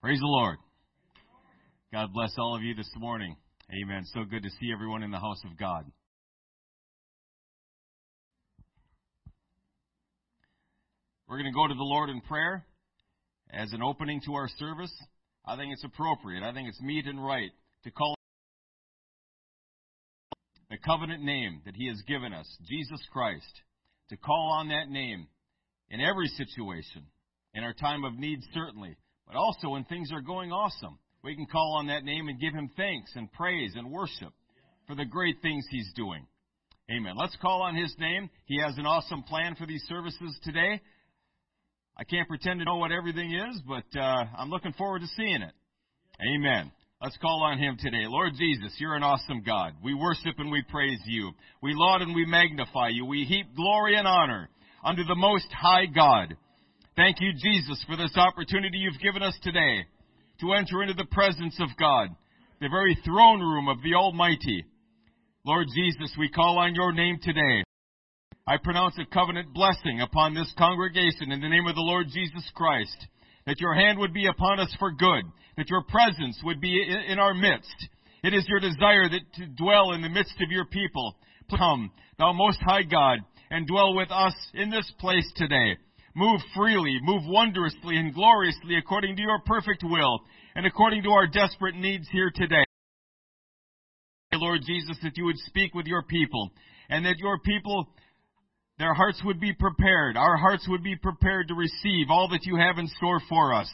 Praise the Lord. God bless all of you this morning. Amen. So good to see everyone in the house of God. We're going to go to the Lord in prayer as an opening to our service. I think it's appropriate. I think it's meet and right to call the covenant name that He has given us, Jesus Christ, to call on that name in every situation, in our time of need, certainly, but also when things are going awesome. We can call on that name and give Him thanks and praise and worship for the great things He's doing. Amen. Let's call on His name. He has an awesome plan for these services today. I can't pretend to know what everything is, but uh, I'm looking forward to seeing it. Amen. Let's call on Him today. Lord Jesus, you're an awesome God. We worship and we praise you. We laud and we magnify you. We heap glory and honor unto the Most High God. Thank you, Jesus, for this opportunity you've given us today to enter into the presence of God, the very throne room of the Almighty. Lord Jesus, we call on your name today. I pronounce a covenant blessing upon this congregation in the name of the Lord Jesus Christ, that your hand would be upon us for good, that your presence would be in our midst. It is your desire that to dwell in the midst of your people. Come, thou most high God, and dwell with us in this place today. Move freely, move wondrously and gloriously according to your perfect will and according to our desperate needs here today. Lord Jesus, that you would speak with your people and that your people, their hearts would be prepared. Our hearts would be prepared to receive all that you have in store for us.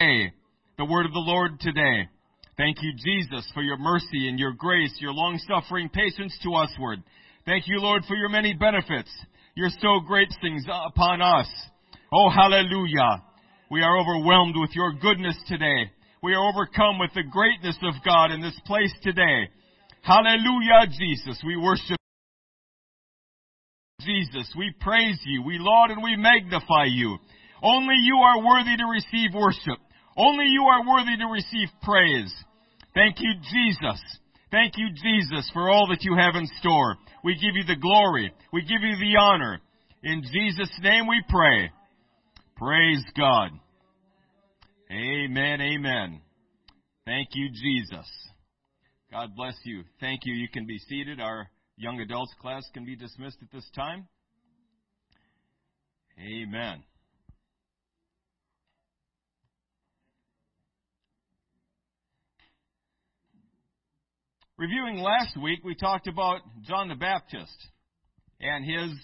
Today, the word of the Lord today. Thank you, Jesus, for your mercy and your grace, your long suffering patience to usward. Thank you, Lord, for your many benefits, your so great things upon us. Oh, hallelujah. We are overwhelmed with your goodness today. We are overcome with the greatness of God in this place today. Hallelujah, Jesus. We worship Jesus. We praise you. We laud and we magnify you. Only you are worthy to receive worship. Only you are worthy to receive praise. Thank you, Jesus. Thank you, Jesus, for all that you have in store. We give you the glory. We give you the honor. In Jesus' name we pray. Praise God. Amen, amen. Thank you, Jesus. God bless you. Thank you. You can be seated. Our young adults class can be dismissed at this time. Amen. Reviewing last week, we talked about John the Baptist and his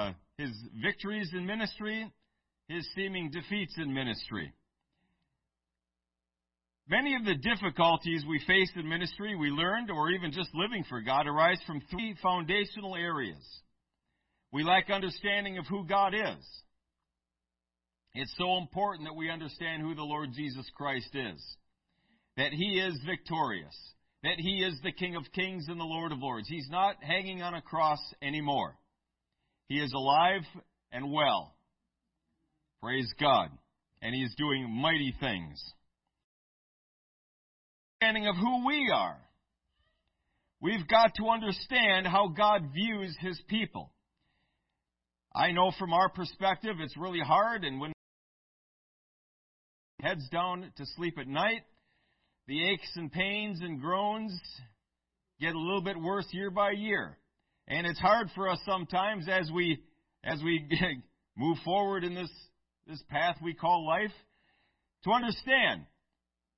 uh, his victories in ministry, his seeming defeats in ministry. Many of the difficulties we face in ministry, we learned, or even just living for God, arise from three foundational areas. We lack understanding of who God is. It's so important that we understand who the Lord Jesus Christ is, that He is victorious, that He is the King of Kings and the Lord of Lords. He's not hanging on a cross anymore. He is alive and well. Praise God. And He is doing mighty things. Understanding of who we are. We've got to understand how God views His people. I know from our perspective it's really hard, and when heads down to sleep at night, the aches and pains and groans get a little bit worse year by year. And it's hard for us sometimes as we as we move forward in this this path we call life to understand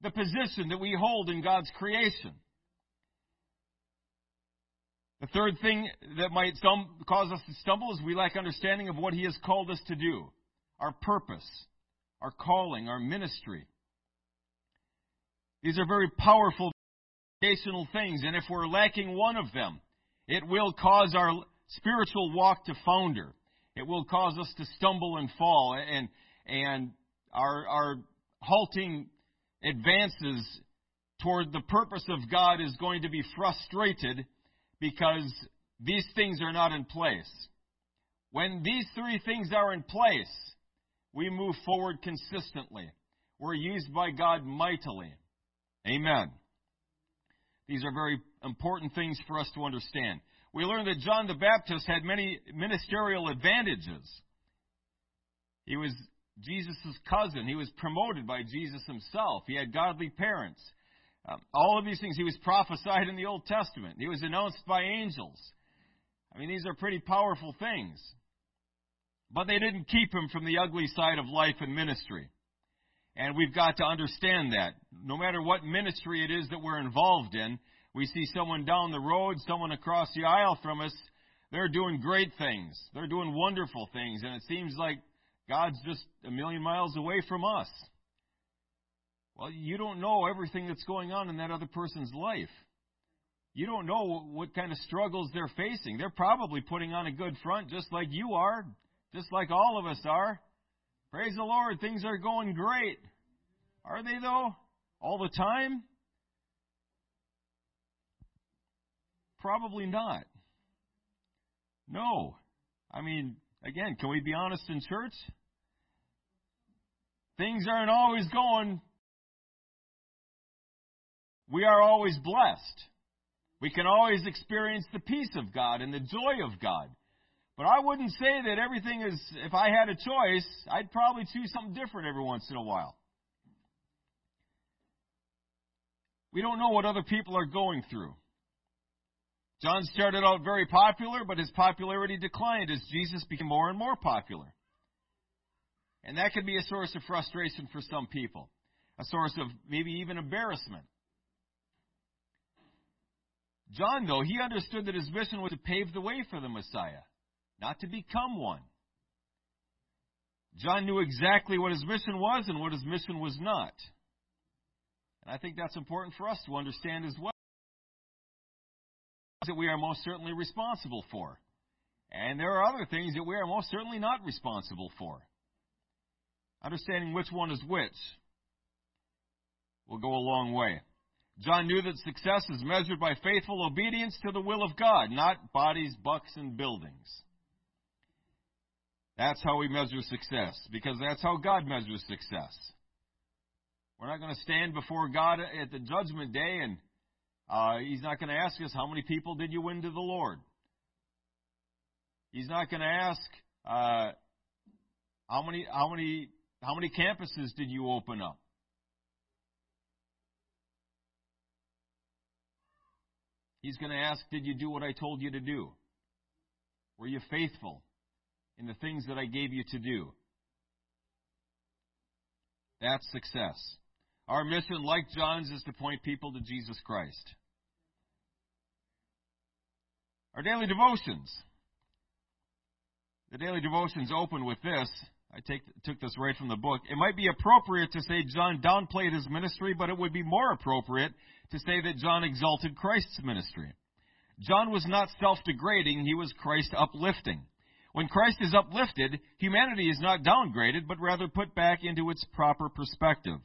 the position that we hold in God's creation. The third thing that might stum- cause us to stumble is we lack understanding of what He has called us to do, our purpose, our calling, our ministry. These are very powerful foundational things, and if we're lacking one of them, it will cause our spiritual walk to founder. It will cause us to stumble and fall, and and our our halting advances toward the purpose of God is going to be frustrated because these things are not in place. When these three things are in place, we move forward consistently. We're used by God mightily. Amen. These are very important things for us to understand. We learned that John the Baptist had many ministerial advantages. He was Jesus' cousin. He was promoted by Jesus himself. He had godly parents. Um, all of these things. He was prophesied in the Old Testament. He was announced by angels. I mean, these are pretty powerful things. But they didn't keep him from the ugly side of life and ministry. And we've got to understand that. No matter what ministry it is that we're involved in, we see someone down the road, someone across the aisle from us, they're doing great things. They're doing wonderful things. And it seems like God's just a million miles away from us. Well, you don't know everything that's going on in that other person's life. You don't know what kind of struggles they're facing. They're probably putting on a good front just like you are, just like all of us are. Praise the Lord, things are going great. Are they though? All the time? Probably not. No. I mean, again, can we be honest in church? Things aren't always going. We are always blessed. We can always experience the peace of God and the joy of God. But I wouldn't say that everything is, if I had a choice, I'd probably choose something different every once in a while. We don't know what other people are going through. John started out very popular, but his popularity declined as Jesus became more and more popular. And that could be a source of frustration for some people, a source of maybe even embarrassment. John, though, he understood that his mission was to pave the way for the Messiah, not to become one. John knew exactly what his mission was and what his mission was not. I think that's important for us to understand as well. That we are most certainly responsible for. And there are other things that we are most certainly not responsible for. Understanding which one is which will go a long way. John knew that success is measured by faithful obedience to the will of God, not bodies, bucks, and buildings. That's how we measure success, because that's how God measures success. We're not going to stand before God at the judgment day and uh, He's not going to ask us, How many people did you win to the Lord? He's not going to ask, uh, how many, how many, how many campuses did you open up? He's going to ask, Did you do what I told you to do? Were you faithful in the things that I gave you to do? That's success. Our mission, like John's, is to point people to Jesus Christ. Our daily devotions. The daily devotions open with this. I take, took this right from the book. It might be appropriate to say John downplayed his ministry, but it would be more appropriate to say that John exalted Christ's ministry. John was not self degrading, he was Christ uplifting. When Christ is uplifted, humanity is not downgraded, but rather put back into its proper perspective.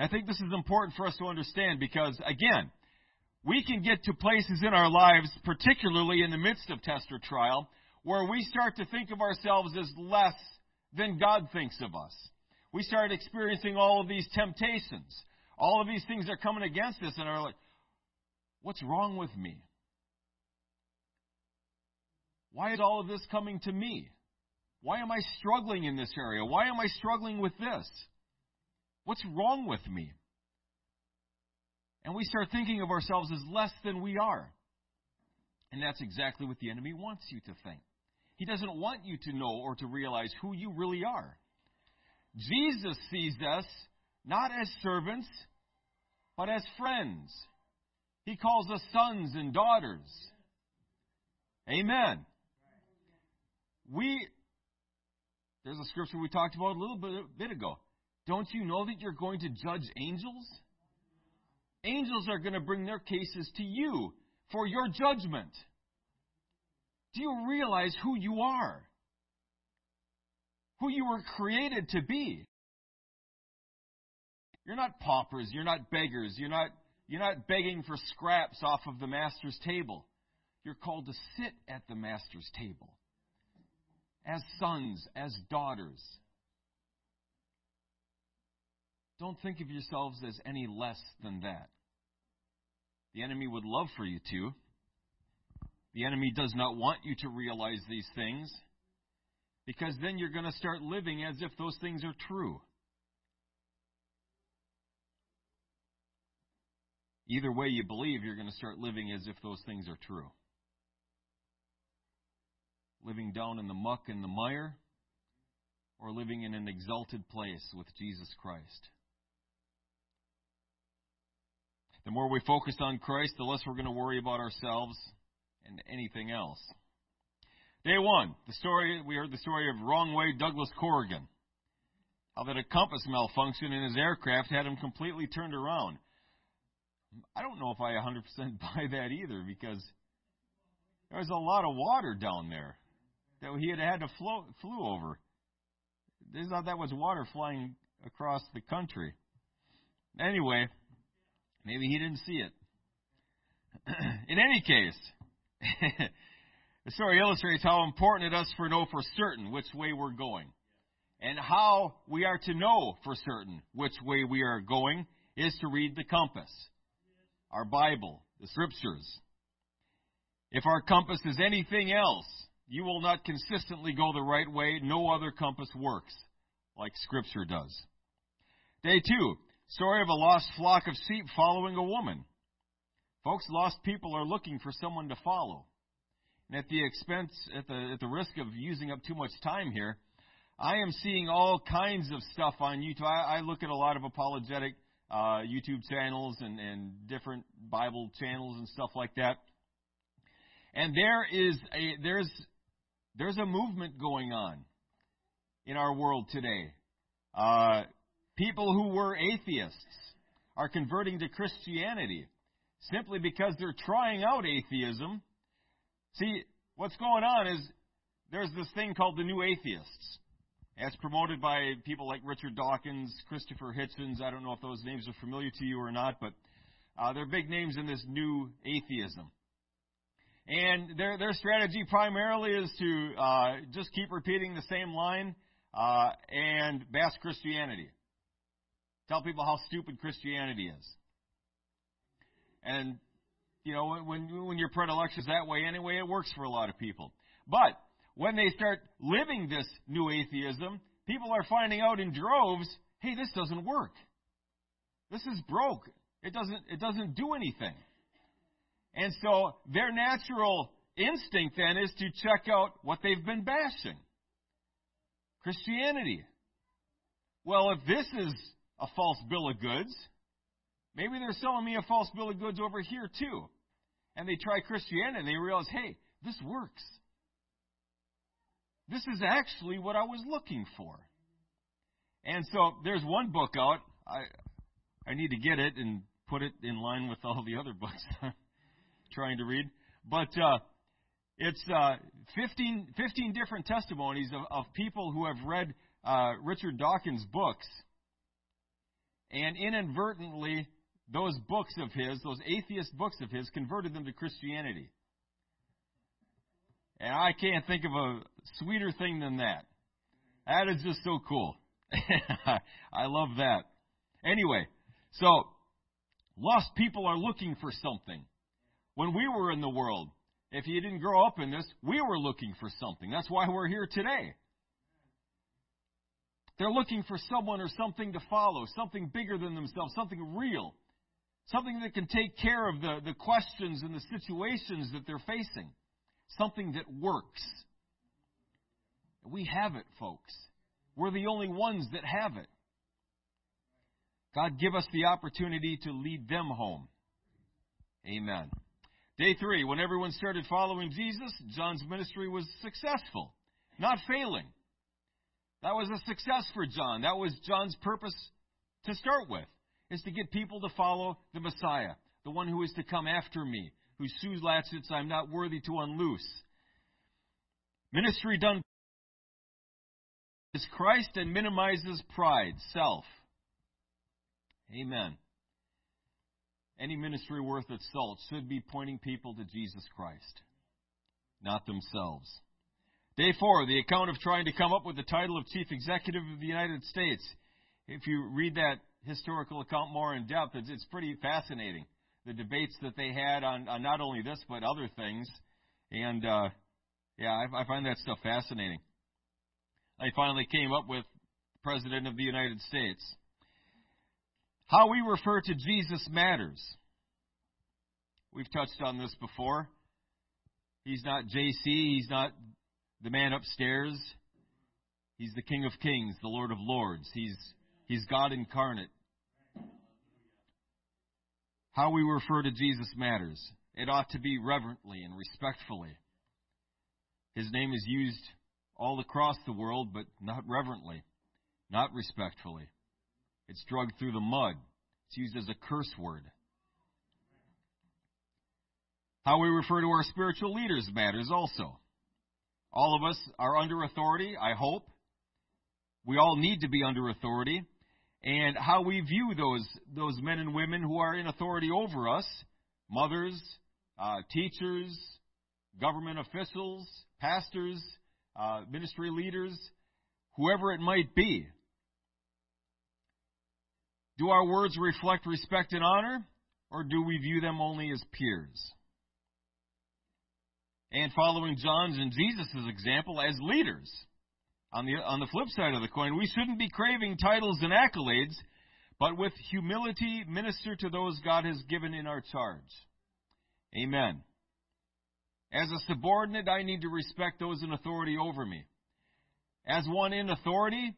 I think this is important for us to understand because, again, we can get to places in our lives, particularly in the midst of test or trial, where we start to think of ourselves as less than God thinks of us. We start experiencing all of these temptations. All of these things are coming against us and are like, what's wrong with me? Why is all of this coming to me? Why am I struggling in this area? Why am I struggling with this? What's wrong with me? And we start thinking of ourselves as less than we are. And that's exactly what the enemy wants you to think. He doesn't want you to know or to realize who you really are. Jesus sees us not as servants, but as friends. He calls us sons and daughters. Amen. We, there's a scripture we talked about a little bit, bit ago. Don't you know that you're going to judge angels? Angels are going to bring their cases to you for your judgment. Do you realize who you are? Who you were created to be? You're not paupers. You're not beggars. You're not, you're not begging for scraps off of the master's table. You're called to sit at the master's table as sons, as daughters. Don't think of yourselves as any less than that. The enemy would love for you to. The enemy does not want you to realize these things because then you're going to start living as if those things are true. Either way you believe, you're going to start living as if those things are true. Living down in the muck and the mire, or living in an exalted place with Jesus Christ. The more we focus on Christ, the less we're going to worry about ourselves and anything else. Day one, the story we heard the story of wrong way Douglas Corrigan. How that a compass malfunction in his aircraft had him completely turned around. I don't know if I 100% buy that either because there's a lot of water down there that he had had to flow, flew over. There's not that much water flying across the country. Anyway, maybe he didn't see it. In any case, the story illustrates how important it is for know for certain which way we're going. And how we are to know for certain which way we are going is to read the compass our Bible, the Scriptures. If our compass is anything else, you will not consistently go the right way. No other compass works like Scripture does. Day two, story of a lost flock of sheep following a woman. Folks, lost people are looking for someone to follow. And at the expense, at the, at the risk of using up too much time here, I am seeing all kinds of stuff on YouTube. I, I look at a lot of apologetic uh, YouTube channels and, and different Bible channels and stuff like that. And there is a there's there's a movement going on in our world today. Uh, people who were atheists are converting to Christianity simply because they're trying out atheism. See, what's going on is there's this thing called the New Atheists. As promoted by people like Richard Dawkins, Christopher Hitchens. I don't know if those names are familiar to you or not, but uh, they're big names in this new atheism. And their their strategy primarily is to uh, just keep repeating the same line uh, and bash Christianity. Tell people how stupid Christianity is. And you know when when your is that way anyway, it works for a lot of people. But when they start living this new atheism, people are finding out in droves, hey, this doesn't work. This is broke. It doesn't, it doesn't do anything. And so their natural instinct then is to check out what they've been bashing. Christianity. Well, if this is a false bill of goods, maybe they're selling me a false bill of goods over here too. And they try Christianity and they realize, hey, this works. This is actually what I was looking for. And so there's one book out. I I need to get it and put it in line with all the other books I'm trying to read. But uh, it's uh, 15, 15 different testimonies of, of people who have read uh, Richard Dawkins' books. And inadvertently, those books of his, those atheist books of his, converted them to Christianity. And I can't think of a sweeter thing than that. That is just so cool. I love that. Anyway, so lost people are looking for something. When we were in the world, if you didn't grow up in this, we were looking for something. That's why we're here today. They're looking for someone or something to follow, something bigger than themselves, something real, something that can take care of the, the questions and the situations that they're facing something that works. We have it, folks. We're the only ones that have it. God, give us the opportunity to lead them home. Amen. Day three, when everyone started following Jesus, John's ministry was successful, not failing. That was a success for John. That was John's purpose to start with, is to get people to follow the Messiah, the one who is to come after me, whose shoes latchets I'm not worthy to unloose. Ministry done is Christ and minimizes pride, self. Amen. Any ministry worth its salt should be pointing people to Jesus Christ, not themselves. Day four, the account of trying to come up with the title of Chief Executive of the United States. If you read that historical account more in depth, it's, it's pretty fascinating the debates that they had on, on not only this but other things. And uh, yeah, I, I find that stuff fascinating. I finally came up with President of the United States. How we refer to Jesus matters. We've touched on this before. He's not JC, he's not the man upstairs. He's the King of Kings, the Lord of Lords. He's, he's God incarnate. How we refer to Jesus matters. It ought to be reverently and respectfully. His name is used all across the world, but not reverently, not respectfully. It's drugged through the mud. It's used as a curse word. How we refer to our spiritual leaders matters also. All of us are under authority, I hope. We all need to be under authority. And how we view those, those men and women who are in authority over us, mothers, uh, teachers, government officials, pastors, uh, ministry leaders, whoever it might be. Do our words reflect respect and honor, or do we view them only as peers? And following John's and Jesus' example as leaders. On the, on the flip side of the coin, we shouldn't be craving titles and accolades, but with humility minister to those God has given in our charge. Amen. As a subordinate, I need to respect those in authority over me. As one in authority,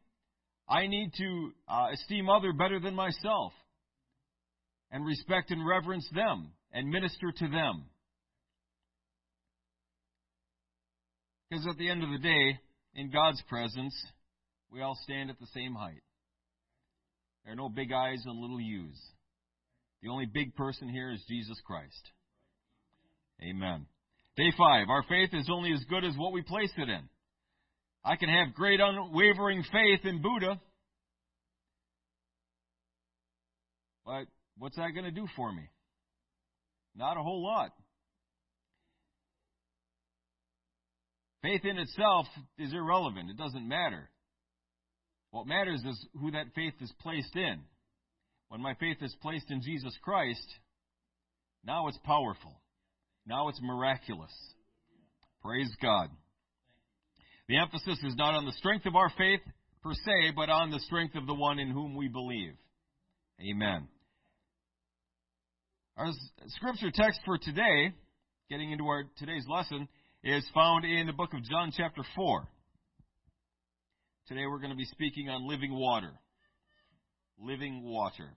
I need to uh, esteem other better than myself and respect and reverence them and minister to them. Because at the end of the day, in God's presence, we all stand at the same height. There are no big eyes and little U's. The only big person here is Jesus Christ. Amen. Day five, our faith is only as good as what we place it in. I can have great unwavering faith in Buddha, but what's that going to do for me? Not a whole lot. Faith in itself is irrelevant. It doesn't matter. What matters is who that faith is placed in. When my faith is placed in Jesus Christ, now it's powerful. Now it's miraculous. Praise God. The emphasis is not on the strength of our faith per se, but on the strength of the one in whom we believe. Amen. Our scripture text for today, getting into our today's lesson, is found in the book of John chapter 4. Today we're going to be speaking on living water. Living water.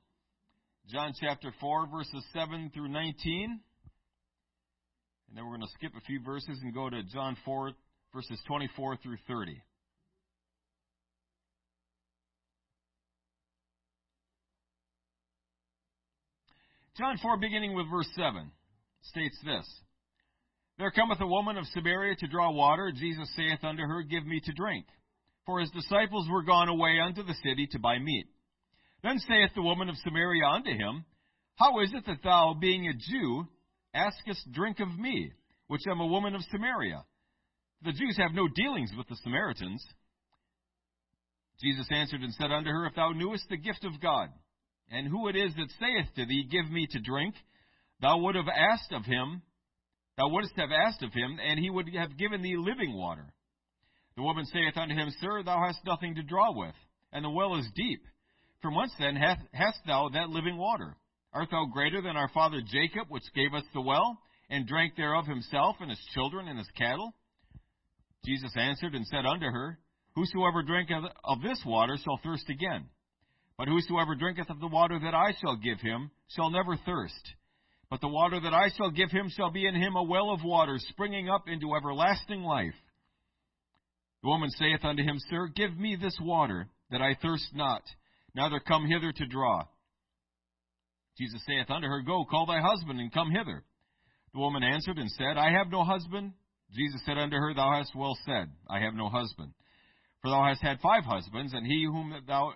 John chapter 4 verses 7 through 19. And then we're going to skip a few verses and go to John 4, verses 24 through 30. John 4, beginning with verse 7, states this There cometh a woman of Samaria to draw water. Jesus saith unto her, Give me to drink. For his disciples were gone away unto the city to buy meat. Then saith the woman of Samaria unto him, How is it that thou, being a Jew, askest drink of me, which am a woman of Samaria. The Jews have no dealings with the Samaritans. Jesus answered and said unto her, If thou knewest the gift of God, and who it is that saith to thee, Give me to drink, thou would have asked of him, thou wouldst have asked of him, and he would have given thee living water. The woman saith unto him, Sir, thou hast nothing to draw with, and the well is deep. From whence then hath, hast thou that living water? Art thou greater than our father Jacob, which gave us the well, and drank thereof himself, and his children, and his cattle? Jesus answered and said unto her, Whosoever drinketh of this water shall thirst again. But whosoever drinketh of the water that I shall give him shall never thirst. But the water that I shall give him shall be in him a well of water springing up into everlasting life. The woman saith unto him, Sir, give me this water, that I thirst not, neither come hither to draw. Jesus saith unto her, Go, call thy husband, and come hither. The woman answered and said, I have no husband. Jesus said unto her, Thou hast well said, I have no husband. For thou hast had five husbands, and he whom thou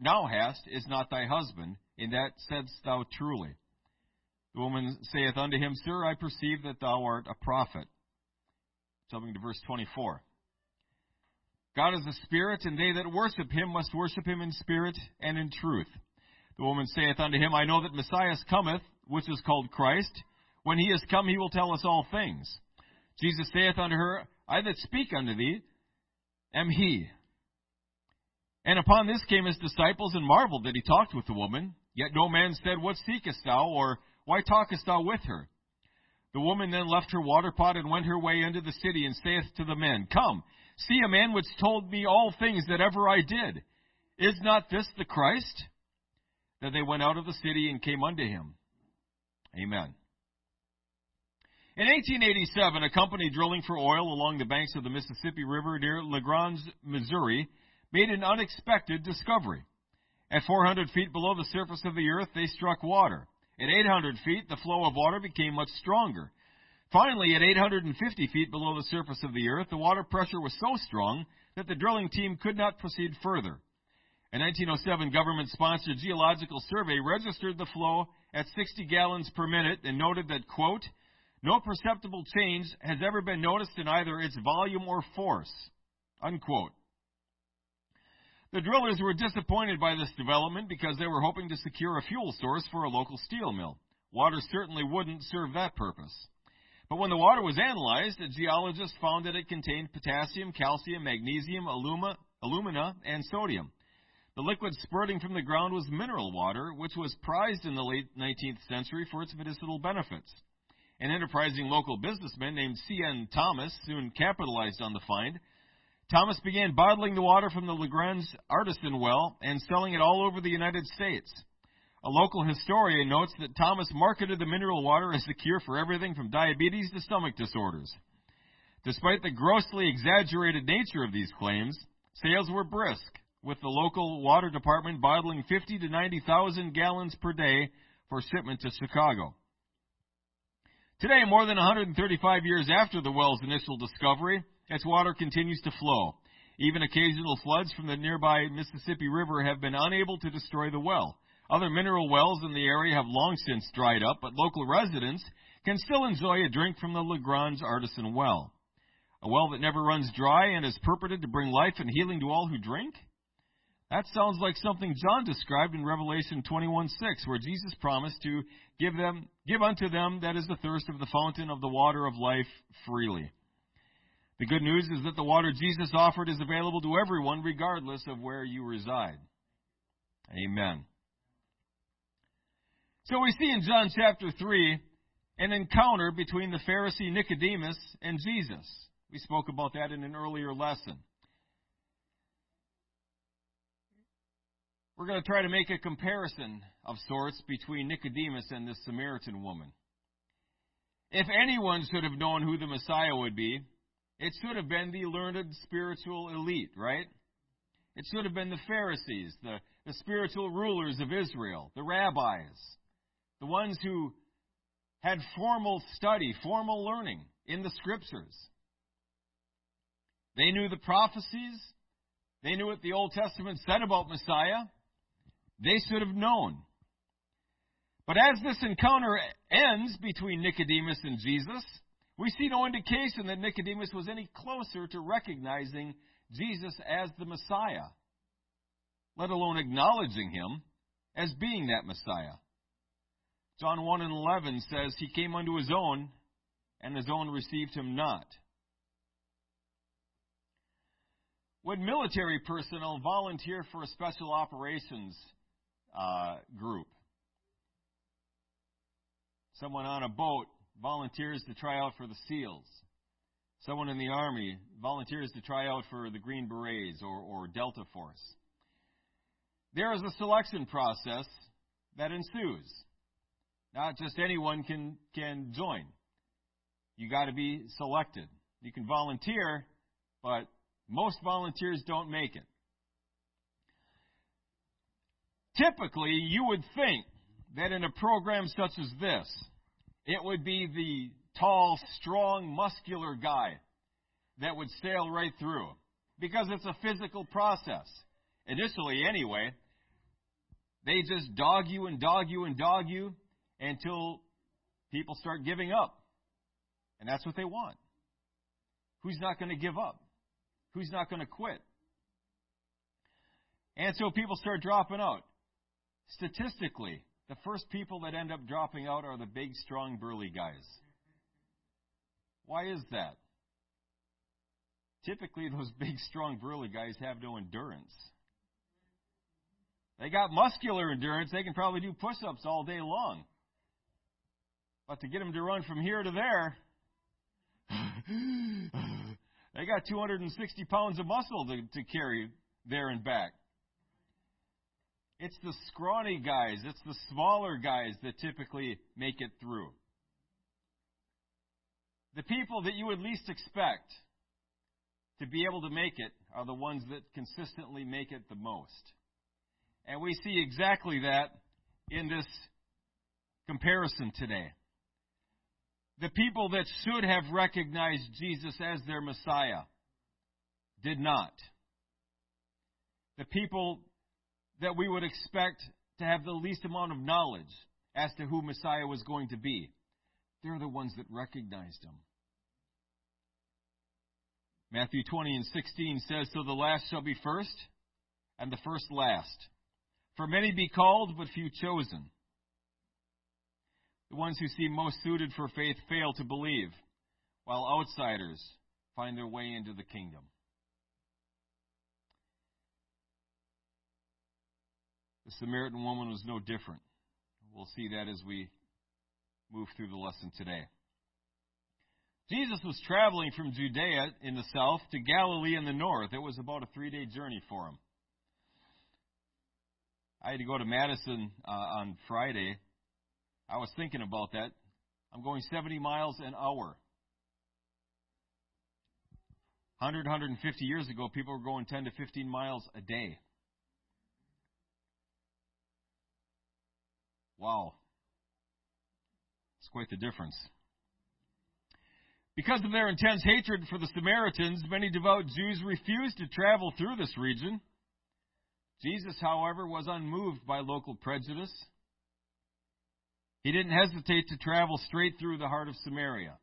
now hast is not thy husband. In that saidst thou truly. The woman saith unto him, Sir, I perceive that thou art a prophet. Jumping to verse 24. God is a spirit, and they that worship him must worship him in spirit and in truth. The woman saith unto him, I know that Messiah cometh, which is called Christ. When he is come, he will tell us all things. Jesus saith unto her, I that speak unto thee am he. And upon this came his disciples and marveled that he talked with the woman. Yet no man said, What seekest thou? or Why talkest thou with her? The woman then left her water pot and went her way into the city and saith to the men, Come, see a man which told me all things that ever I did. Is not this the Christ? Then they went out of the city and came unto him. Amen. In 1887, a company drilling for oil along the banks of the Mississippi River near LaGrange, Missouri, made an unexpected discovery. At 400 feet below the surface of the earth, they struck water. At 800 feet, the flow of water became much stronger. Finally, at 850 feet below the surface of the earth, the water pressure was so strong that the drilling team could not proceed further. A 1907 government sponsored geological survey registered the flow at 60 gallons per minute and noted that, quote, no perceptible change has ever been noticed in either its volume or force, unquote. The drillers were disappointed by this development because they were hoping to secure a fuel source for a local steel mill. Water certainly wouldn't serve that purpose. But when the water was analyzed, a geologist found that it contained potassium, calcium, magnesium, aluma, alumina, and sodium. The liquid spurting from the ground was mineral water, which was prized in the late 19th century for its medicinal benefits. An enterprising local businessman named C.N. Thomas soon capitalized on the find Thomas began bottling the water from the LaGrange artesian well and selling it all over the United States. A local historian notes that Thomas marketed the mineral water as the cure for everything from diabetes to stomach disorders. Despite the grossly exaggerated nature of these claims, sales were brisk, with the local water department bottling 50 to 90,000 gallons per day for shipment to Chicago. Today, more than 135 years after the well's initial discovery, its water continues to flow. Even occasional floods from the nearby Mississippi River have been unable to destroy the well. Other mineral wells in the area have long since dried up, but local residents can still enjoy a drink from the LaGrange Artesian well. A well that never runs dry and is purported to bring life and healing to all who drink? That sounds like something John described in Revelation 21:6, where Jesus promised to give them give unto them that is the thirst of the fountain of the water of life freely. The good news is that the water Jesus offered is available to everyone, regardless of where you reside. Amen. So we see in John chapter 3 an encounter between the Pharisee Nicodemus and Jesus. We spoke about that in an earlier lesson. We're going to try to make a comparison of sorts between Nicodemus and this Samaritan woman. If anyone should have known who the Messiah would be, it should have been the learned spiritual elite, right? It should have been the Pharisees, the, the spiritual rulers of Israel, the rabbis, the ones who had formal study, formal learning in the scriptures. They knew the prophecies. They knew what the Old Testament said about Messiah. They should have known. But as this encounter ends between Nicodemus and Jesus, we see no indication that Nicodemus was any closer to recognizing Jesus as the Messiah, let alone acknowledging him as being that Messiah. John 1 and 11 says, He came unto his own, and his own received him not. When military personnel volunteer for a special operations uh, group, someone on a boat volunteers to try out for the SEALs. Someone in the Army volunteers to try out for the Green Berets or, or Delta Force. There is a selection process that ensues. Not just anyone can, can join. You got to be selected. You can volunteer, but most volunteers don't make it. Typically, you would think that in a program such as this, it would be the tall, strong, muscular guy that would sail right through because it's a physical process. Initially, anyway, they just dog you and dog you and dog you until people start giving up. And that's what they want. Who's not going to give up? Who's not going to quit? And so people start dropping out. Statistically, the first people that end up dropping out are the big, strong, burly guys. Why is that? Typically, those big, strong, burly guys have no endurance. They got muscular endurance. They can probably do push ups all day long. But to get them to run from here to there, they got 260 pounds of muscle to, to carry there and back. It's the scrawny guys, it's the smaller guys that typically make it through. The people that you would least expect to be able to make it are the ones that consistently make it the most. And we see exactly that in this comparison today. The people that should have recognized Jesus as their Messiah did not. The people that we would expect to have the least amount of knowledge as to who Messiah was going to be, they're the ones that recognized him. Matthew 20 and 16 says, So the last shall be first, and the first last. For many be called, but few chosen. The ones who seem most suited for faith fail to believe, while outsiders find their way into the kingdom. The Samaritan woman was no different. We'll see that as we move through the lesson today. Jesus was traveling from Judea in the south to Galilee in the north. It was about a three day journey for him. I had to go to Madison uh, on Friday. I was thinking about that. I'm going 70 miles an hour. 100, 150 years ago, people were going 10 to 15 miles a day. Wow. It's quite the difference. Because of their intense hatred for the Samaritans, many devout Jews refused to travel through this region. Jesus, however, was unmoved by local prejudice. He didn't hesitate to travel straight through the heart of Samaria.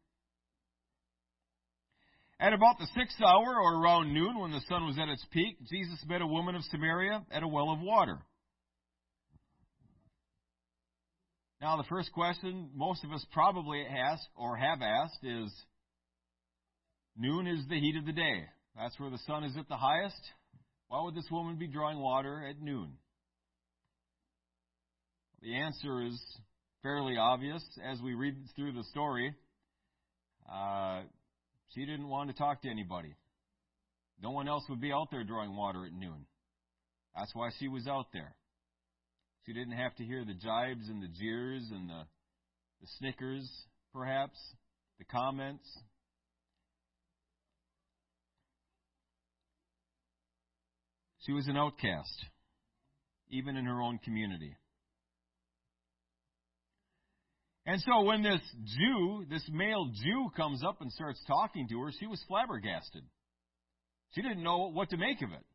At about the sixth hour, or around noon, when the sun was at its peak, Jesus met a woman of Samaria at a well of water. Now, the first question most of us probably ask or have asked is Noon is the heat of the day. That's where the sun is at the highest. Why would this woman be drawing water at noon? The answer is fairly obvious as we read through the story. Uh, she didn't want to talk to anybody. No one else would be out there drawing water at noon. That's why she was out there. She didn't have to hear the jibes and the jeers and the, the snickers, perhaps, the comments. She was an outcast, even in her own community. And so when this Jew, this male Jew comes up and starts talking to her, she was flabbergasted. She didn't know what to make of it.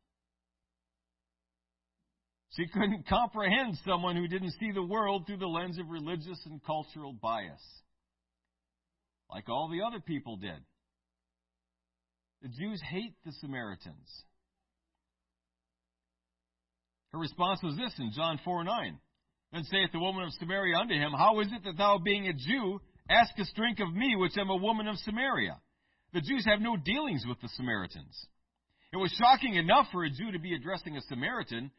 She couldn't comprehend someone who didn't see the world through the lens of religious and cultural bias, like all the other people did. The Jews hate the Samaritans. Her response was this in John 4 9. Then saith the woman of Samaria unto him, How is it that thou, being a Jew, askest drink of me, which am a woman of Samaria? The Jews have no dealings with the Samaritans. It was shocking enough for a Jew to be addressing a Samaritan,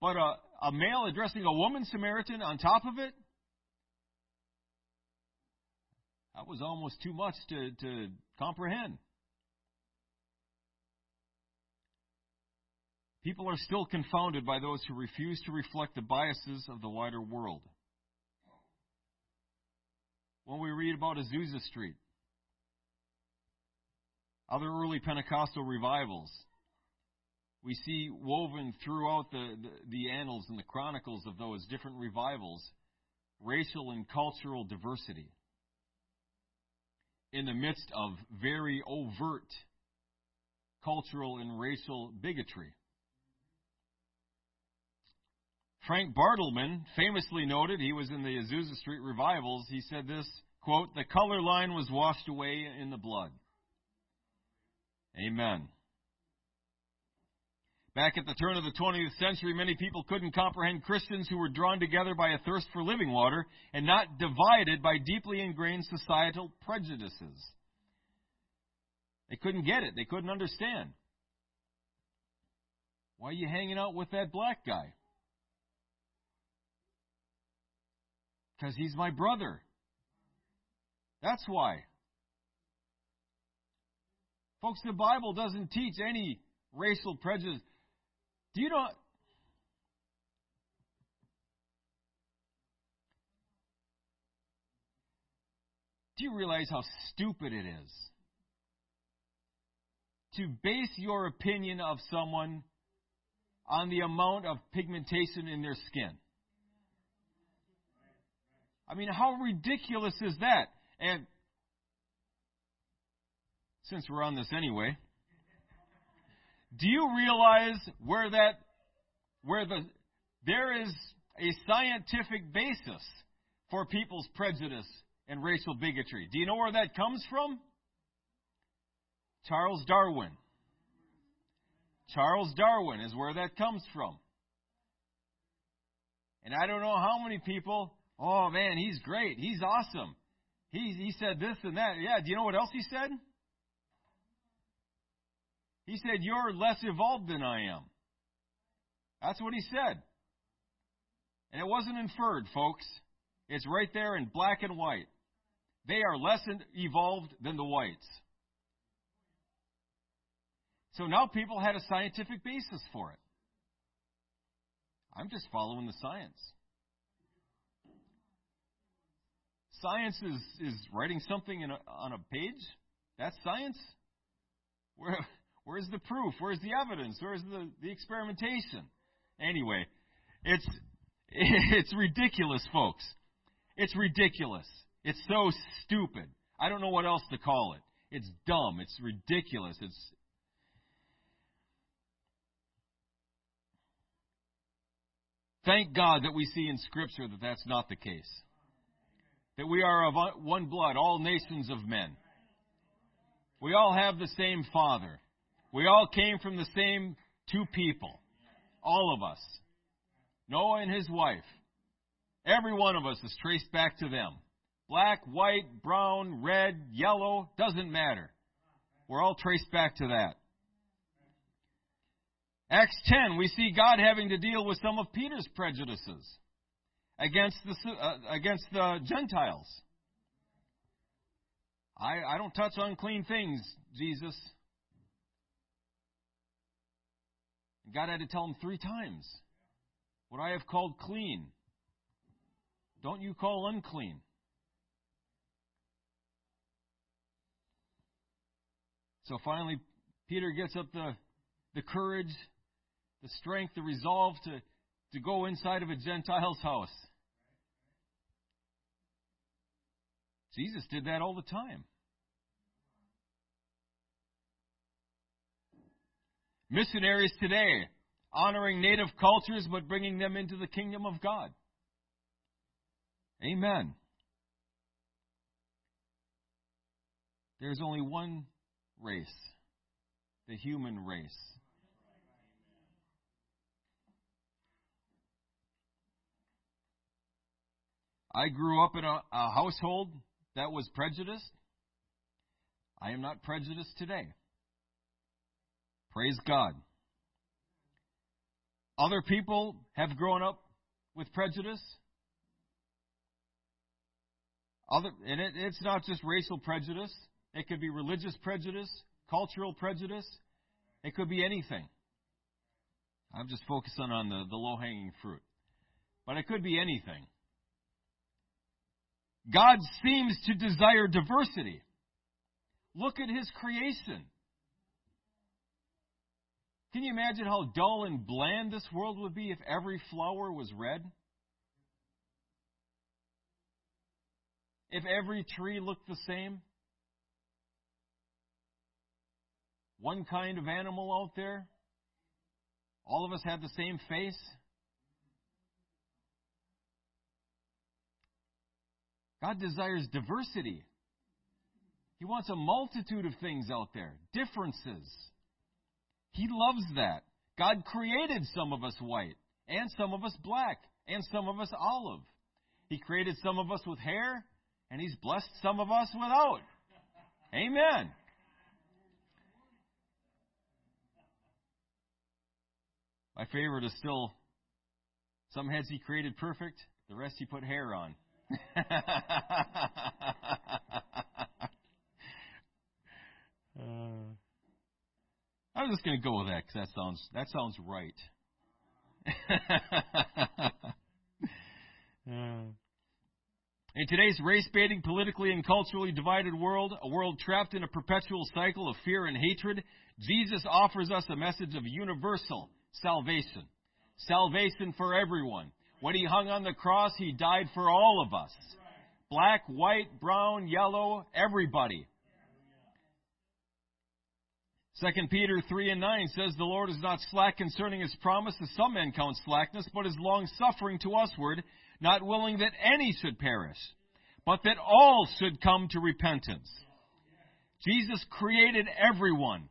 but a, a male addressing a woman Samaritan on top of it? That was almost too much to, to comprehend. People are still confounded by those who refuse to reflect the biases of the wider world. When we read about Azusa Street, other early Pentecostal revivals, we see woven throughout the, the, the, annals and the chronicles of those different revivals racial and cultural diversity in the midst of very overt cultural and racial bigotry. Frank Bartleman famously noted, he was in the Azusa Street revivals, he said this, quote, the color line was washed away in the blood. Amen. Back at the turn of the 20th century, many people couldn't comprehend Christians who were drawn together by a thirst for living water and not divided by deeply ingrained societal prejudices. They couldn't get it. They couldn't understand. Why are you hanging out with that black guy? Because he's my brother. That's why. Folks, the Bible doesn't teach any racial prejudice. Do you know? Do you realize how stupid it is to base your opinion of someone on the amount of pigmentation in their skin? I mean, how ridiculous is that? And since we're on this anyway, do you realize where that, where the, there is a scientific basis for people's prejudice and racial bigotry? Do you know where that comes from? Charles Darwin. Charles Darwin is where that comes from. And I don't know how many people, oh man, he's great. He's awesome. He, he said this and that. Yeah, do you know what else he said? He said, You're less evolved than I am. That's what he said. And it wasn't inferred, folks. It's right there in black and white. They are less evolved than the whites. So now people had a scientific basis for it. I'm just following the science. Science is, is writing something a, on a page. That's science. Where, where's the proof? Where's the evidence? Where's the, the experimentation? Anyway, it's it's ridiculous, folks. It's ridiculous. It's so stupid. I don't know what else to call it. It's dumb. It's ridiculous. It's Thank God that we see in Scripture that that's not the case that we are of one blood, all nations of men. We all have the same Father. We all came from the same two people. All of us. Noah and his wife. Every one of us is traced back to them. Black, white, brown, red, yellow, doesn't matter. We're all traced back to that. Acts 10, we see God having to deal with some of Peter's prejudices against the, uh, against the Gentiles. I, I don't touch unclean things, Jesus. God had to tell him three times what I have called clean. Don't you call unclean. So finally, Peter gets up the, the courage, the strength, the resolve to, to go inside of a Gentile's house. Jesus did that all the time. Missionaries today, honoring native cultures but bringing them into the kingdom of God. Amen. There's only one race, the human race. I grew up in a, a household that was prejudiced. I am not prejudiced today. Praise God. Other people have grown up with prejudice. Other, and it, it's not just racial prejudice. It could be religious prejudice, cultural prejudice. It could be anything. I'm just focusing on the, the low hanging fruit. But it could be anything. God seems to desire diversity. Look at his creation. Can you imagine how dull and bland this world would be if every flower was red? If every tree looked the same? One kind of animal out there? All of us had the same face? God desires diversity. He wants a multitude of things out there, differences. He loves that. God created some of us white, and some of us black, and some of us olive. He created some of us with hair, and He's blessed some of us without. Amen. My favorite is still some heads He created perfect, the rest He put hair on. uh, I'm just going to go with that because that sounds that sounds right. uh, in today's race baiting, politically and culturally divided world, a world trapped in a perpetual cycle of fear and hatred, Jesus offers us a message of universal salvation. Salvation for everyone. When he hung on the cross, he died for all of us. Black, white, brown, yellow, everybody. 2 Peter 3 and 9 says, The Lord is not slack concerning his promise, as some men count slackness, but is long suffering to usward, not willing that any should perish, but that all should come to repentance. Jesus created everyone,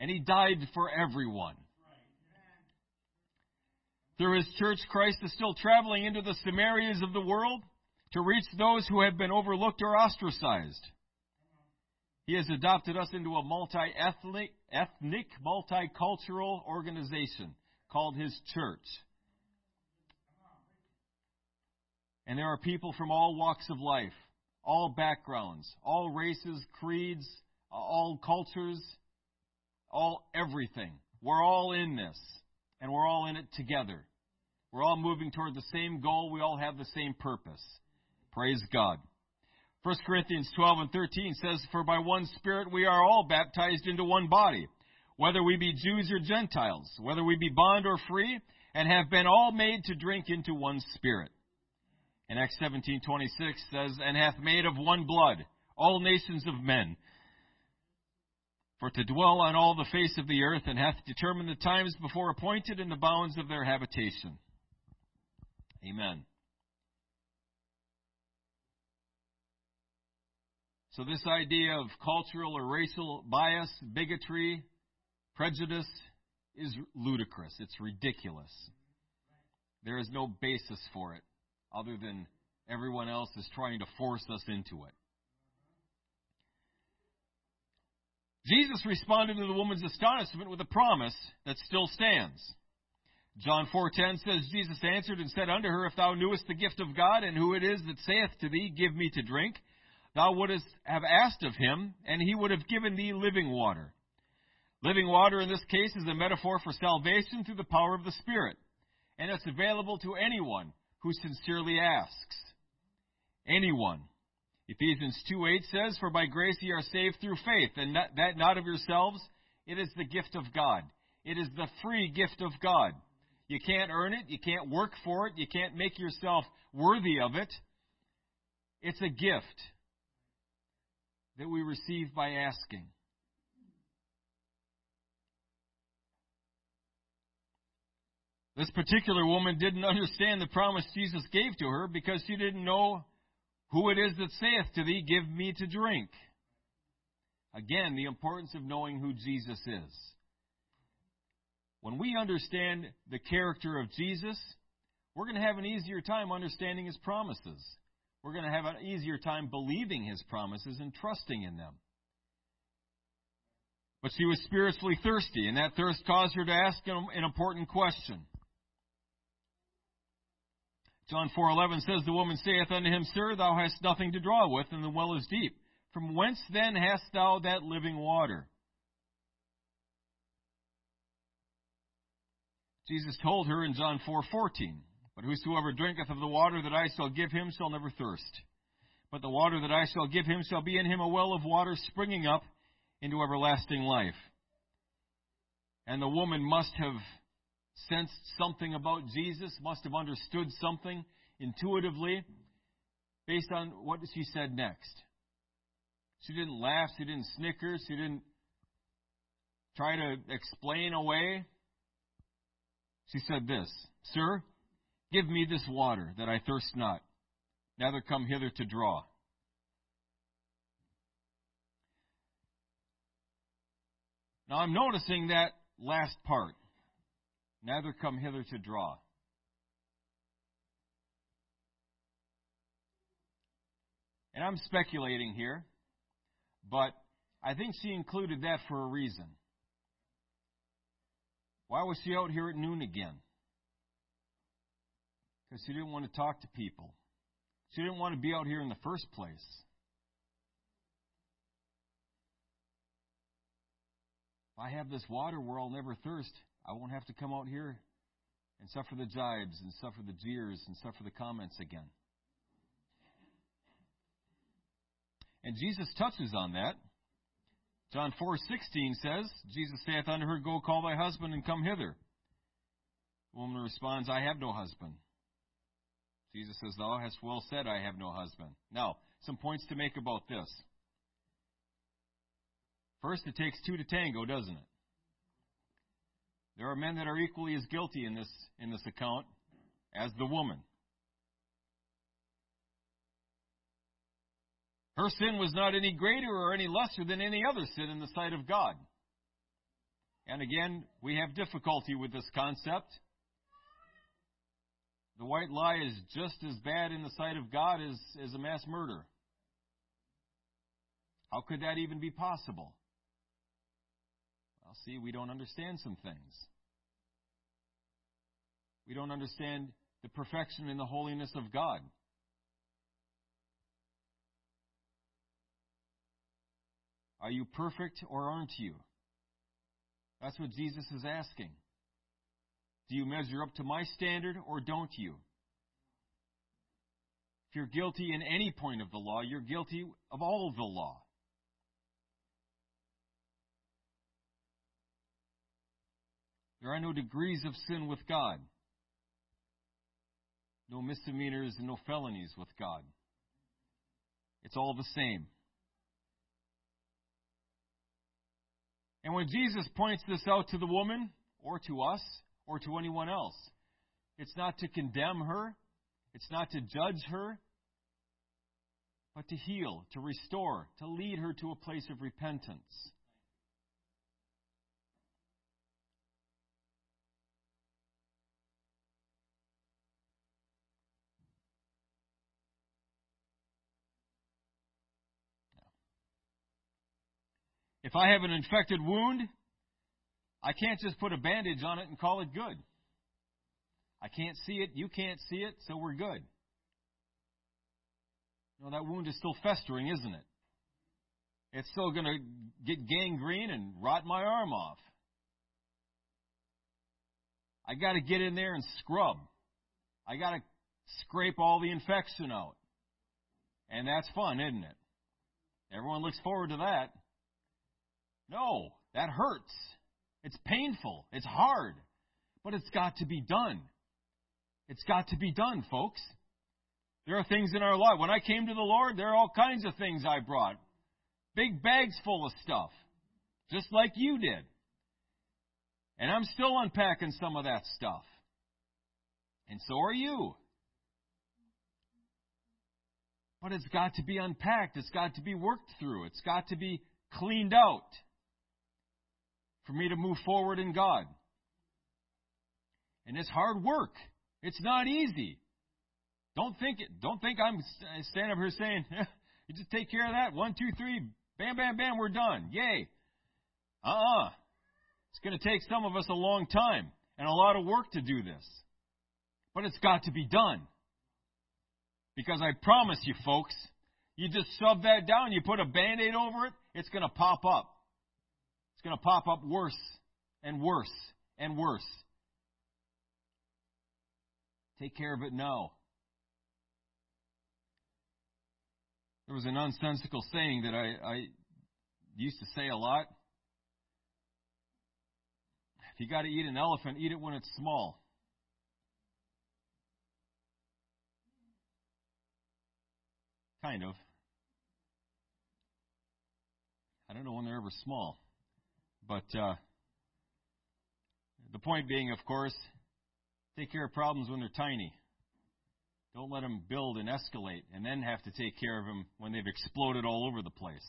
and he died for everyone. Through his church, Christ is still traveling into the Samarias of the world to reach those who have been overlooked or ostracized. He has adopted us into a multi-ethnic, ethnic, multicultural organization called His church. And there are people from all walks of life, all backgrounds, all races, creeds, all cultures, all everything. We're all in this, and we're all in it together. We're all moving toward the same goal. We all have the same purpose. Praise God. 1 Corinthians 12 and 13 says, For by one Spirit we are all baptized into one body, whether we be Jews or Gentiles, whether we be bond or free, and have been all made to drink into one Spirit. And Acts 17:26 says, "And hath made of one blood all nations of men, for to dwell on all the face of the earth, and hath determined the times before appointed and the bounds of their habitation." Amen. So, this idea of cultural or racial bias, bigotry, prejudice is ludicrous. It's ridiculous. There is no basis for it other than everyone else is trying to force us into it. Jesus responded to the woman's astonishment with a promise that still stands. John 4:10 says Jesus answered and said unto her if thou knewest the gift of God and who it is that saith to thee give me to drink thou wouldst have asked of him, and he would have given thee living water. Living water in this case is a metaphor for salvation through the power of the Spirit, and it's available to anyone who sincerely asks. Anyone. Ephesians 2 8 says, For by grace ye are saved through faith, and not, that not of yourselves, it is the gift of God. It is the free gift of God. You can't earn it, you can't work for it, you can't make yourself worthy of it. It's a gift that we receive by asking. This particular woman didn't understand the promise Jesus gave to her because she didn't know who it is that saith to thee, Give me to drink. Again, the importance of knowing who Jesus is. When we understand the character of Jesus, we're going to have an easier time understanding his promises we're going to have an easier time believing his promises and trusting in them. But she was spiritually thirsty, and that thirst caused her to ask an important question. John 4:11 says, "The woman saith unto him, Sir, thou hast nothing to draw with, and the well is deep. From whence then hast thou that living water?" Jesus told her in John 4:14, but whosoever drinketh of the water that I shall give him shall never thirst. But the water that I shall give him shall be in him a well of water springing up into everlasting life. And the woman must have sensed something about Jesus, must have understood something intuitively based on what she said next. She didn't laugh, she didn't snicker, she didn't try to explain away. She said this Sir, Give me this water, that I thirst not, neither come hither to draw. Now I'm noticing that last part. Neither come hither to draw. And I'm speculating here, but I think she included that for a reason. Why was she out here at noon again? Because she didn't want to talk to people. She didn't want to be out here in the first place. If I have this water where I'll never thirst, I won't have to come out here and suffer the jibes and suffer the jeers and suffer the comments again. And Jesus touches on that. John 4:16 says, Jesus saith unto her, Go call thy husband and come hither. The woman responds, I have no husband. Jesus says, Thou hast well said, I have no husband. Now, some points to make about this. First, it takes two to tango, doesn't it? There are men that are equally as guilty in this, in this account as the woman. Her sin was not any greater or any lesser than any other sin in the sight of God. And again, we have difficulty with this concept. The white lie is just as bad in the sight of God as, as a mass murder. How could that even be possible? Well, see, we don't understand some things. We don't understand the perfection and the holiness of God. Are you perfect or aren't you? That's what Jesus is asking. Do you measure up to my standard or don't you? If you're guilty in any point of the law, you're guilty of all of the law. There are no degrees of sin with God, no misdemeanors and no felonies with God. It's all the same. And when Jesus points this out to the woman, or to us, or to anyone else, it's not to condemn her, it's not to judge her, but to heal, to restore, to lead her to a place of repentance. If I have an infected wound, I can't just put a bandage on it and call it good. I can't see it, you can't see it, so we're good. Know, that wound is still festering, isn't it? It's still going to get gangrene and rot my arm off. I got to get in there and scrub. I got to scrape all the infection out. And that's fun, isn't it? Everyone looks forward to that. No, that hurts. It's painful. It's hard. But it's got to be done. It's got to be done, folks. There are things in our life. When I came to the Lord, there are all kinds of things I brought. Big bags full of stuff. Just like you did. And I'm still unpacking some of that stuff. And so are you. But it's got to be unpacked. It's got to be worked through. It's got to be cleaned out for me to move forward in God. And it's hard work. It's not easy. Don't think it. Don't think I'm uh, standing up here saying, eh, "You just take care of that. One, two, three, bam, bam, bam, we're done. Yay." Uh-uh. It's going to take some of us a long time and a lot of work to do this. But it's got to be done. Because I promise you, folks, you just shove that down, you put a band aid over it, it's going to pop up. It's going to pop up worse and worse and worse. Take care of it now. There was a nonsensical saying that I, I used to say a lot. If you got to eat an elephant, eat it when it's small. Kind of. I don't know when they're ever small. But uh, the point being, of course, take care of problems when they're tiny. Don't let them build and escalate and then have to take care of them when they've exploded all over the place.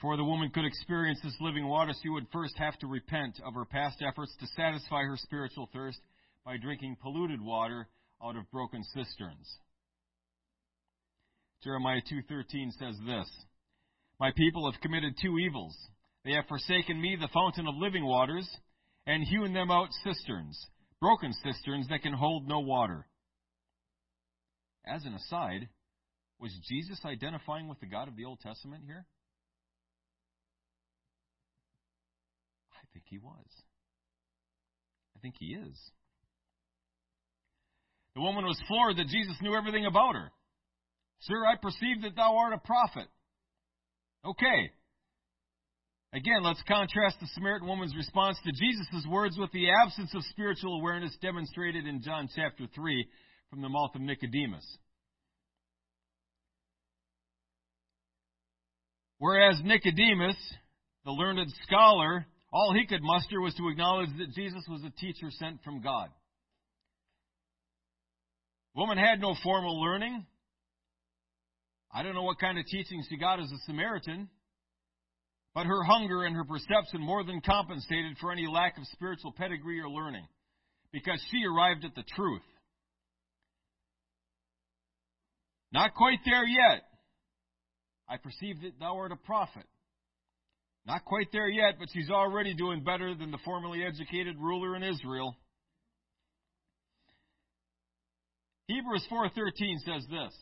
For the woman could experience this living water, she would first have to repent of her past efforts to satisfy her spiritual thirst by drinking polluted water out of broken cisterns. Jeremiah 2:13 says this: My people have committed two evils. They have forsaken me, the fountain of living waters, and hewn them out cisterns, broken cisterns that can hold no water. As an aside, was Jesus identifying with the God of the Old Testament here? I think he was. I think he is. The woman was floored that Jesus knew everything about her. Sir, I perceive that thou art a prophet. Okay. Again, let's contrast the Samaritan woman's response to Jesus' words with the absence of spiritual awareness demonstrated in John chapter 3 from the mouth of Nicodemus. Whereas Nicodemus, the learned scholar, all he could muster was to acknowledge that Jesus was a teacher sent from God. Woman had no formal learning. I don't know what kind of teaching she got as a Samaritan, but her hunger and her perception more than compensated for any lack of spiritual pedigree or learning, because she arrived at the truth. Not quite there yet. I perceive that thou art a prophet. Not quite there yet, but she's already doing better than the formerly educated ruler in Israel. Hebrews 4:13 says this: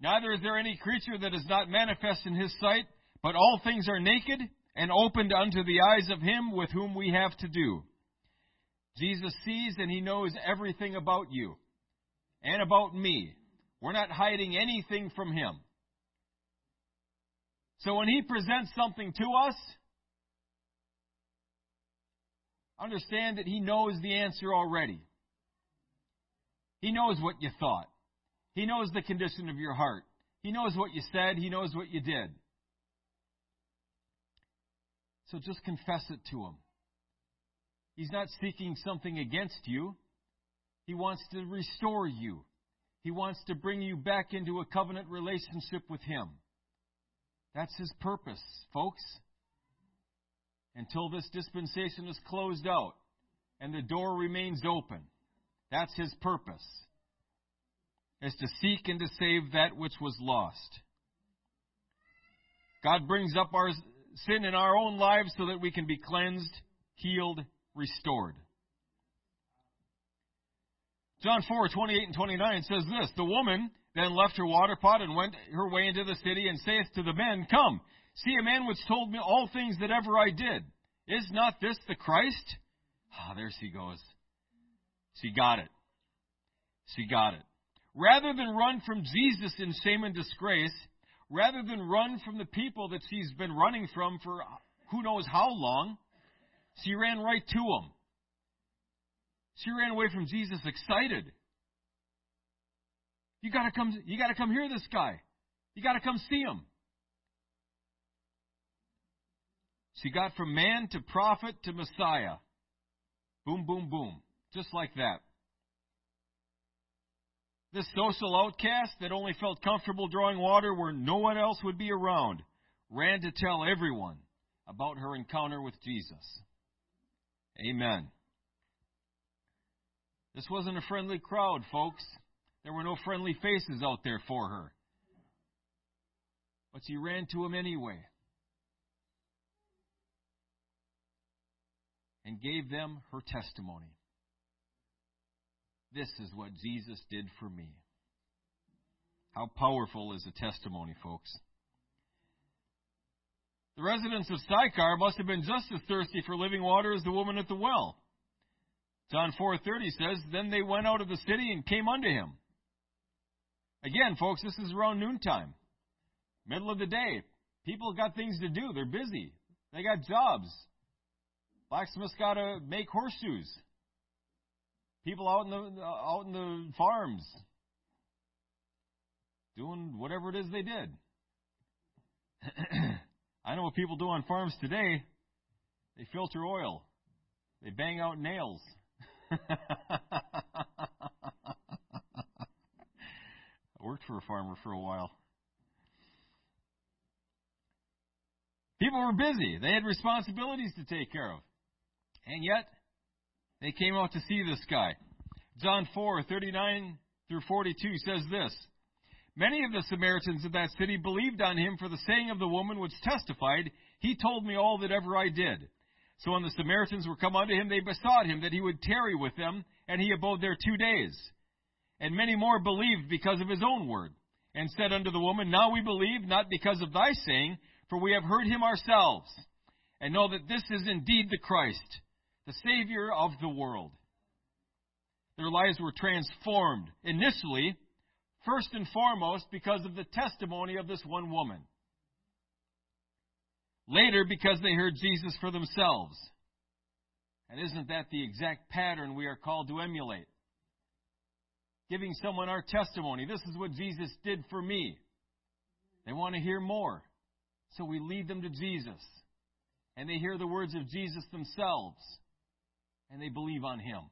Neither is there any creature that is not manifest in his sight, but all things are naked and opened unto the eyes of him with whom we have to do. Jesus sees and he knows everything about you and about me. We're not hiding anything from him. So when he presents something to us, understand that he knows the answer already. He knows what you thought. He knows the condition of your heart. He knows what you said. He knows what you did. So just confess it to him. He's not seeking something against you. He wants to restore you. He wants to bring you back into a covenant relationship with him. That's his purpose, folks. Until this dispensation is closed out and the door remains open. That's his purpose. Is to seek and to save that which was lost. God brings up our sin in our own lives so that we can be cleansed, healed, restored. John 4, 28 and 29 says this The woman then left her water pot and went her way into the city and saith to the men, Come, see a man which told me all things that ever I did. Is not this the Christ? Ah, there she goes. She got it. She got it. Rather than run from Jesus in shame and disgrace, rather than run from the people that she's been running from for uh, who knows how long, she ran right to him. She ran away from Jesus excited. You gotta come, you gotta come hear this guy. You gotta come see him. She got from man to prophet to Messiah. Boom, boom, boom. Just like that. This social outcast that only felt comfortable drawing water where no one else would be around ran to tell everyone about her encounter with Jesus. Amen. This wasn't a friendly crowd, folks. There were no friendly faces out there for her. But she ran to him anyway and gave them her testimony. This is what Jesus did for me. How powerful is a testimony, folks? The residents of Sychar must have been just as thirsty for living water as the woman at the well. John 4:30 says, "Then they went out of the city and came unto him." Again, folks, this is around noontime. Middle of the day. People got things to do. They're busy. They got jobs. Blacksmiths got to make horseshoes. People out in the out in the farms doing whatever it is they did. I know what people do on farms today. They filter oil. They bang out nails. I worked for a farmer for a while. People were busy. They had responsibilities to take care of. And yet, they came out to see this guy. John 4, 39 through 42 says this Many of the Samaritans of that city believed on him for the saying of the woman which testified, He told me all that ever I did. So when the Samaritans were come unto him, they besought him that he would tarry with them, and he abode there two days. And many more believed because of his own word, and said unto the woman, Now we believe, not because of thy saying, for we have heard him ourselves, and know that this is indeed the Christ, the Savior of the world. Their lives were transformed, initially, first and foremost, because of the testimony of this one woman. Later, because they heard Jesus for themselves. And isn't that the exact pattern we are called to emulate? Giving someone our testimony. This is what Jesus did for me. They want to hear more. So we lead them to Jesus. And they hear the words of Jesus themselves. And they believe on Him.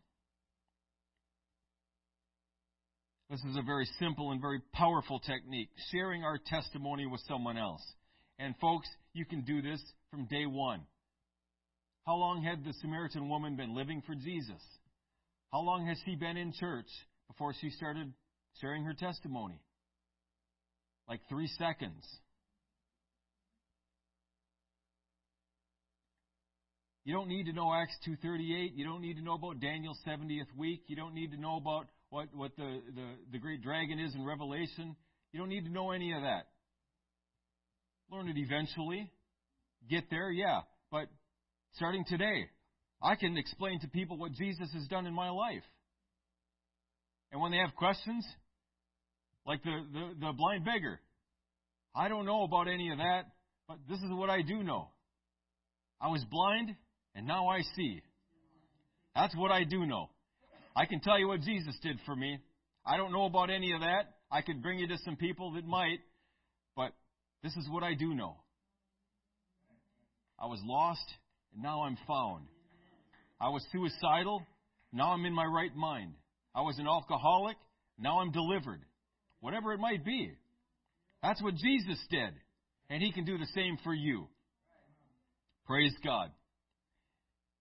This is a very simple and very powerful technique, sharing our testimony with someone else. And folks, you can do this from day one. How long had the Samaritan woman been living for Jesus? How long has she been in church before she started sharing her testimony? Like three seconds. You don't need to know Acts 2.38. You don't need to know about Daniel's 70th week. You don't need to know about what, what the, the, the great dragon is in Revelation. You don't need to know any of that. Learn it eventually. Get there, yeah. But starting today, I can explain to people what Jesus has done in my life. And when they have questions, like the, the, the blind beggar, I don't know about any of that, but this is what I do know. I was blind, and now I see. That's what I do know. I can tell you what Jesus did for me. I don't know about any of that. I could bring you to some people that might, but this is what I do know. I was lost, and now I'm found. I was suicidal, now I'm in my right mind. I was an alcoholic, now I'm delivered. Whatever it might be. That's what Jesus did. And He can do the same for you. Praise God.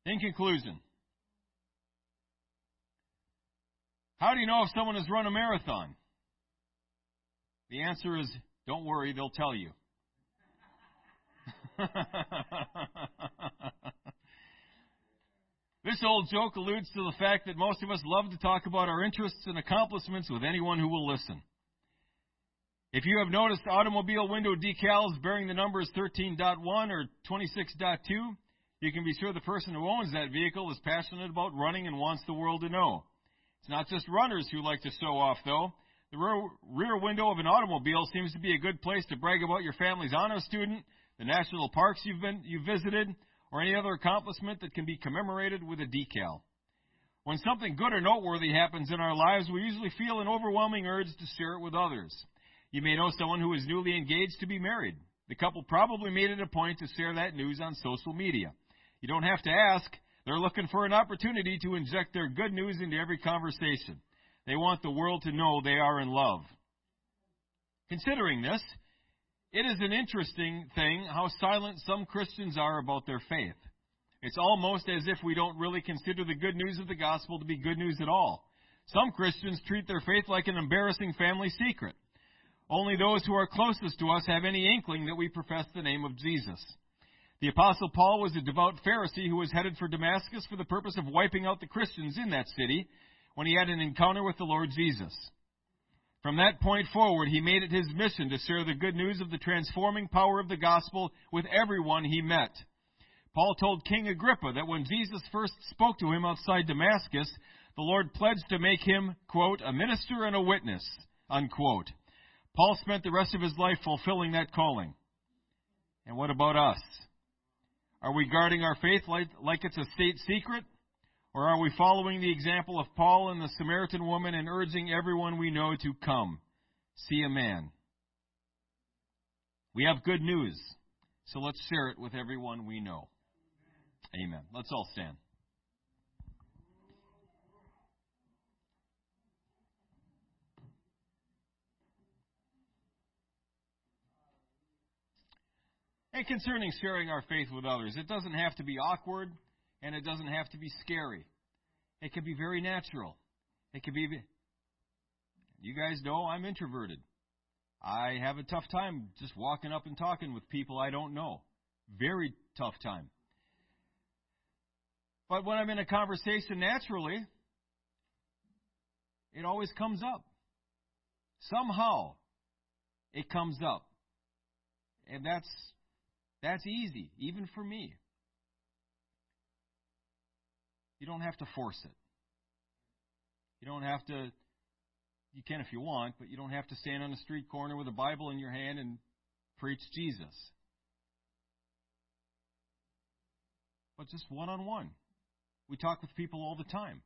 In conclusion, how do you know if someone has run a marathon? The answer is don't worry, they'll tell you. this old joke alludes to the fact that most of us love to talk about our interests and accomplishments with anyone who will listen. If you have noticed automobile window decals bearing the numbers 13.1 or 26.2, you can be sure the person who owns that vehicle is passionate about running and wants the world to know. It's not just runners who like to show off, though. The rear, window of an automobile seems to be a good place to brag about your family's honor student, the national parks you've been you visited, or any other accomplishment that can be commemorated with a decal. When something good or noteworthy happens in our lives, we usually feel an overwhelming urge to share it with others. You may know someone who is newly engaged to be married. The couple probably made it a point to share that news on social media. You don't have to ask. They're looking for an opportunity to inject their good news into every conversation. They want the world to know they are in love. Considering this, it is an interesting thing how silent some Christians are about their faith. It's almost as if we don't really consider the good news of the gospel to be good news at all. Some Christians treat their faith like an embarrassing family secret. Only those who are closest to us have any inkling that we profess the name of Jesus. The Apostle Paul was a devout Pharisee who was headed for Damascus for the purpose of wiping out the Christians in that city when he had an encounter with the Lord Jesus. From that point forward, he made it his mission to share the good news of the transforming power of the gospel with everyone he met. Paul told King Agrippa that when Jesus first spoke to him outside Damascus, the Lord pledged to make him, quote, a minister and a witness, unquote. Paul spent the rest of his life fulfilling that calling. And what about us? Are we guarding our faith like, like it's a state secret? Or are we following the example of Paul and the Samaritan woman and urging everyone we know to come, see a man? We have good news, so let's share it with everyone we know. Amen. Let's all stand. And concerning sharing our faith with others, it doesn't have to be awkward and it doesn't have to be scary. It can be very natural. It can be. You guys know I'm introverted. I have a tough time just walking up and talking with people I don't know. Very tough time. But when I'm in a conversation naturally, it always comes up. Somehow it comes up. And that's that's easy, even for me. You don't have to force it. You don't have to you can if you want, but you don't have to stand on the street corner with a Bible in your hand and preach Jesus. But just one on one. We talk with people all the time.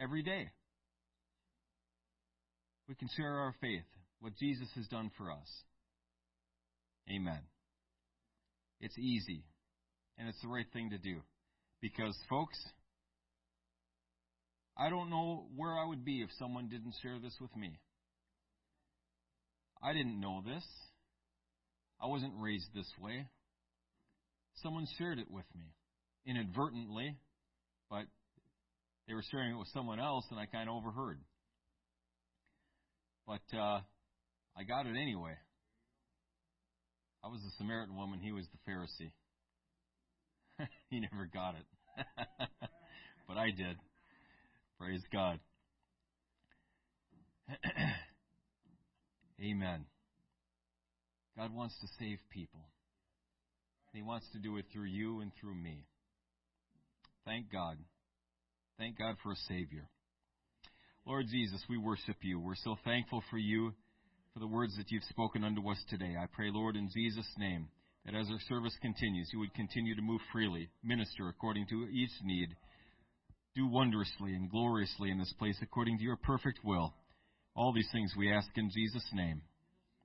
Every day. We can share our faith, what Jesus has done for us. Amen. It's easy, and it's the right thing to do. Because, folks, I don't know where I would be if someone didn't share this with me. I didn't know this. I wasn't raised this way. Someone shared it with me inadvertently, but they were sharing it with someone else, and I kind of overheard. But uh, I got it anyway. I was the Samaritan woman, he was the Pharisee. he never got it. but I did. Praise God. Amen. God wants to save people. He wants to do it through you and through me. Thank God. Thank God for a Savior. Lord Jesus, we worship you. We're so thankful for you, for the words that you've spoken unto us today. I pray, Lord, in Jesus' name, that as our service continues, you would continue to move freely, minister according to each need, do wondrously and gloriously in this place according to your perfect will. All these things we ask in Jesus' name.